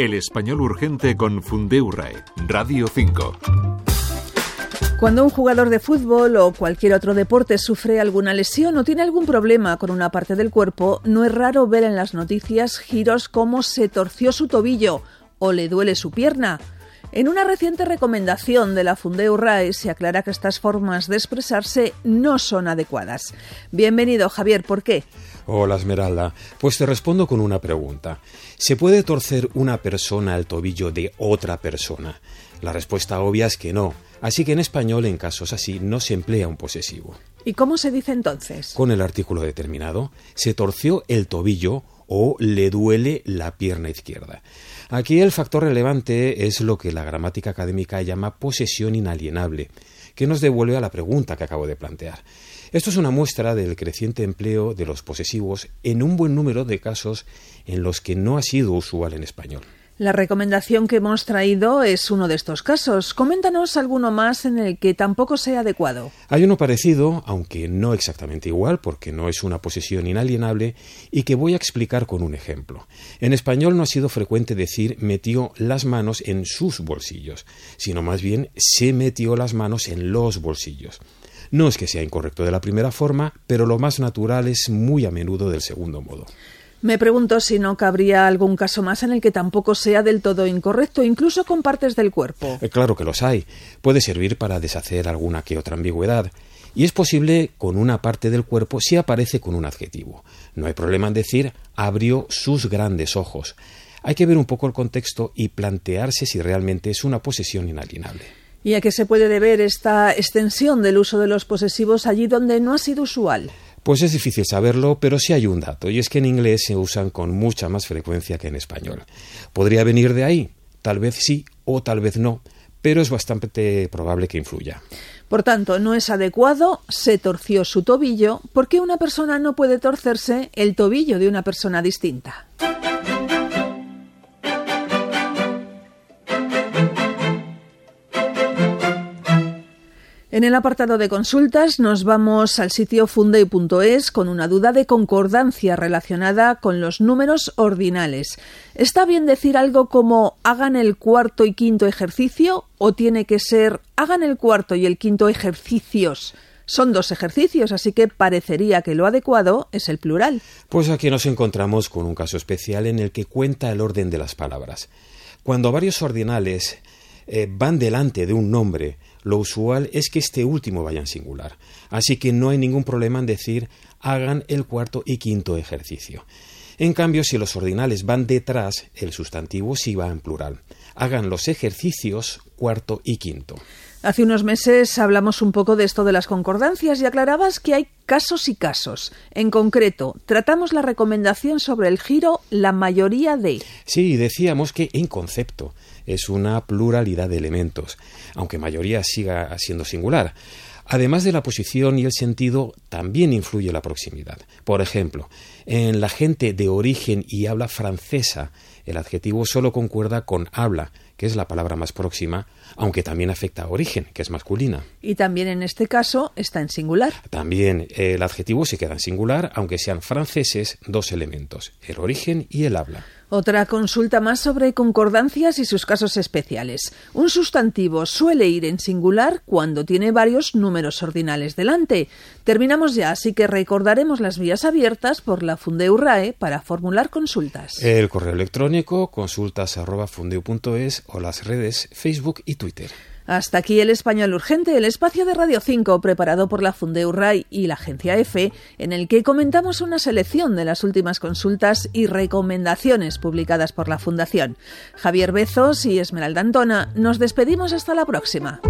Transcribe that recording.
El español urgente con Fundeurae, Radio 5. Cuando un jugador de fútbol o cualquier otro deporte sufre alguna lesión o tiene algún problema con una parte del cuerpo, no es raro ver en las noticias giros como se torció su tobillo o le duele su pierna. En una reciente recomendación de la Fundeu RAE se aclara que estas formas de expresarse no son adecuadas. Bienvenido, Javier, ¿por qué? Hola, Esmeralda. Pues te respondo con una pregunta. ¿Se puede torcer una persona el tobillo de otra persona? La respuesta obvia es que no. Así que en español, en casos así, no se emplea un posesivo. ¿Y cómo se dice entonces? Con el artículo determinado, se torció el tobillo o le duele la pierna izquierda. Aquí el factor relevante es lo que la gramática académica llama posesión inalienable, que nos devuelve a la pregunta que acabo de plantear. Esto es una muestra del creciente empleo de los posesivos en un buen número de casos en los que no ha sido usual en español. La recomendación que hemos traído es uno de estos casos. Coméntanos alguno más en el que tampoco sea adecuado. Hay uno parecido, aunque no exactamente igual, porque no es una posesión inalienable, y que voy a explicar con un ejemplo. En español no ha sido frecuente decir metió las manos en sus bolsillos, sino más bien se metió las manos en los bolsillos. No es que sea incorrecto de la primera forma, pero lo más natural es muy a menudo del segundo modo. Me pregunto si no cabría algún caso más en el que tampoco sea del todo incorrecto, incluso con partes del cuerpo. Eh, claro que los hay. Puede servir para deshacer alguna que otra ambigüedad. Y es posible con una parte del cuerpo si aparece con un adjetivo. No hay problema en decir abrió sus grandes ojos. Hay que ver un poco el contexto y plantearse si realmente es una posesión inalienable. ¿Y a qué se puede deber esta extensión del uso de los posesivos allí donde no ha sido usual? Pues es difícil saberlo, pero sí hay un dato, y es que en inglés se usan con mucha más frecuencia que en español. ¿Podría venir de ahí? Tal vez sí o tal vez no, pero es bastante probable que influya. Por tanto, no es adecuado, se torció su tobillo, porque una persona no puede torcerse el tobillo de una persona distinta. En el apartado de consultas nos vamos al sitio fundei.es con una duda de concordancia relacionada con los números ordinales. ¿Está bien decir algo como hagan el cuarto y quinto ejercicio o tiene que ser hagan el cuarto y el quinto ejercicios? Son dos ejercicios, así que parecería que lo adecuado es el plural. Pues aquí nos encontramos con un caso especial en el que cuenta el orden de las palabras. Cuando varios ordinales eh, van delante de un nombre, lo usual es que este último vaya en singular. Así que no hay ningún problema en decir hagan el cuarto y quinto ejercicio. En cambio, si los ordinales van detrás, el sustantivo sí va en plural. Hagan los ejercicios cuarto y quinto. Hace unos meses hablamos un poco de esto de las concordancias y aclarabas que hay casos y casos. En concreto, tratamos la recomendación sobre el giro la mayoría de. Sí, decíamos que en concepto es una pluralidad de elementos, aunque mayoría siga siendo singular. Además de la posición y el sentido, también influye la proximidad. Por ejemplo, en la gente de origen y habla francesa, el adjetivo solo concuerda con habla, que es la palabra más próxima, aunque también afecta a origen, que es masculina. Y también en este caso está en singular. También el adjetivo se queda en singular, aunque sean franceses dos elementos, el origen y el habla. Otra consulta más sobre concordancias y sus casos especiales. Un sustantivo suele ir en singular cuando tiene varios números ordinales delante. Terminamos ya, así que recordaremos las vías abiertas por la Fundeu RAE para formular consultas. El correo electrónico consultas@fundeu.es o las redes Facebook y Twitter. Hasta aquí el Español Urgente, el espacio de Radio 5 preparado por la Rai y la agencia EFE, en el que comentamos una selección de las últimas consultas y recomendaciones publicadas por la Fundación. Javier Bezos y Esmeralda Antona, nos despedimos hasta la próxima.